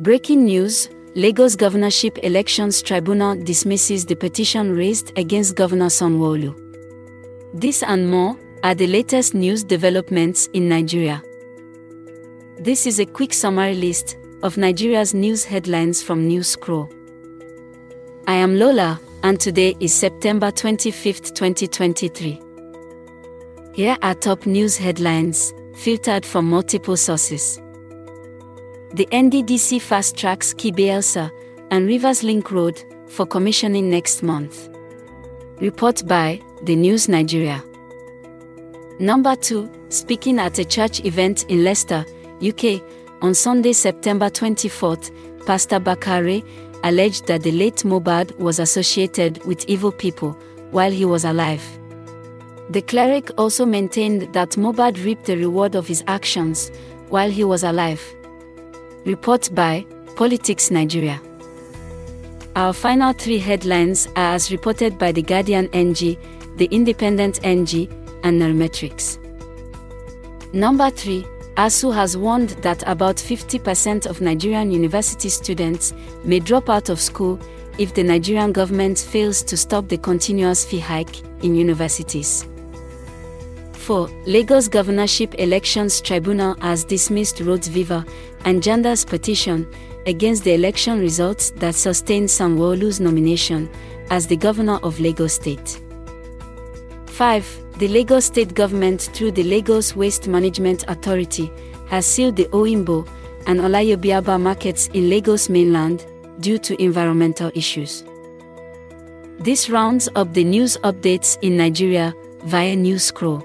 Breaking news Lagos Governorship Elections Tribunal dismisses the petition raised against Governor Sanwo-Olu. This and more are the latest news developments in Nigeria. This is a quick summary list of Nigeria's news headlines from News Scroll. I am Lola, and today is September 25, 2023. Here are top news headlines, filtered from multiple sources. The NDDC fast tracks Key Bayelsa and Rivers Link Road for commissioning next month. Report by The News Nigeria. Number 2, speaking at a church event in Leicester, UK, on Sunday, September 24th, Pastor Bakare alleged that the late Mohbad was associated with evil people while he was alive. The cleric also maintained that Mohbad reaped the reward of his actions while he was alive. Report by Politics Nigeria. Our final three headlines are as reported by The Guardian NG, The Independent NG, and Nairametrics. Number 3 ASUU has warned that about 50% of Nigerian university students may drop out of school if the Nigerian government fails to stop the continuous fee hike in universities. 4. Lagos Governorship Elections Tribunal has dismissed Rhodes-Vivour and Jandor's petition against the election results that sustained Sanwo-Olu's nomination as the governor of Lagos State. 5. The Lagos State government through the Lagos Waste Management Authority has sealed the Oyingbo and Alayabiagba markets in Lagos mainland due to environmental issues. This rounds up the news updates in Nigeria via News Scroll.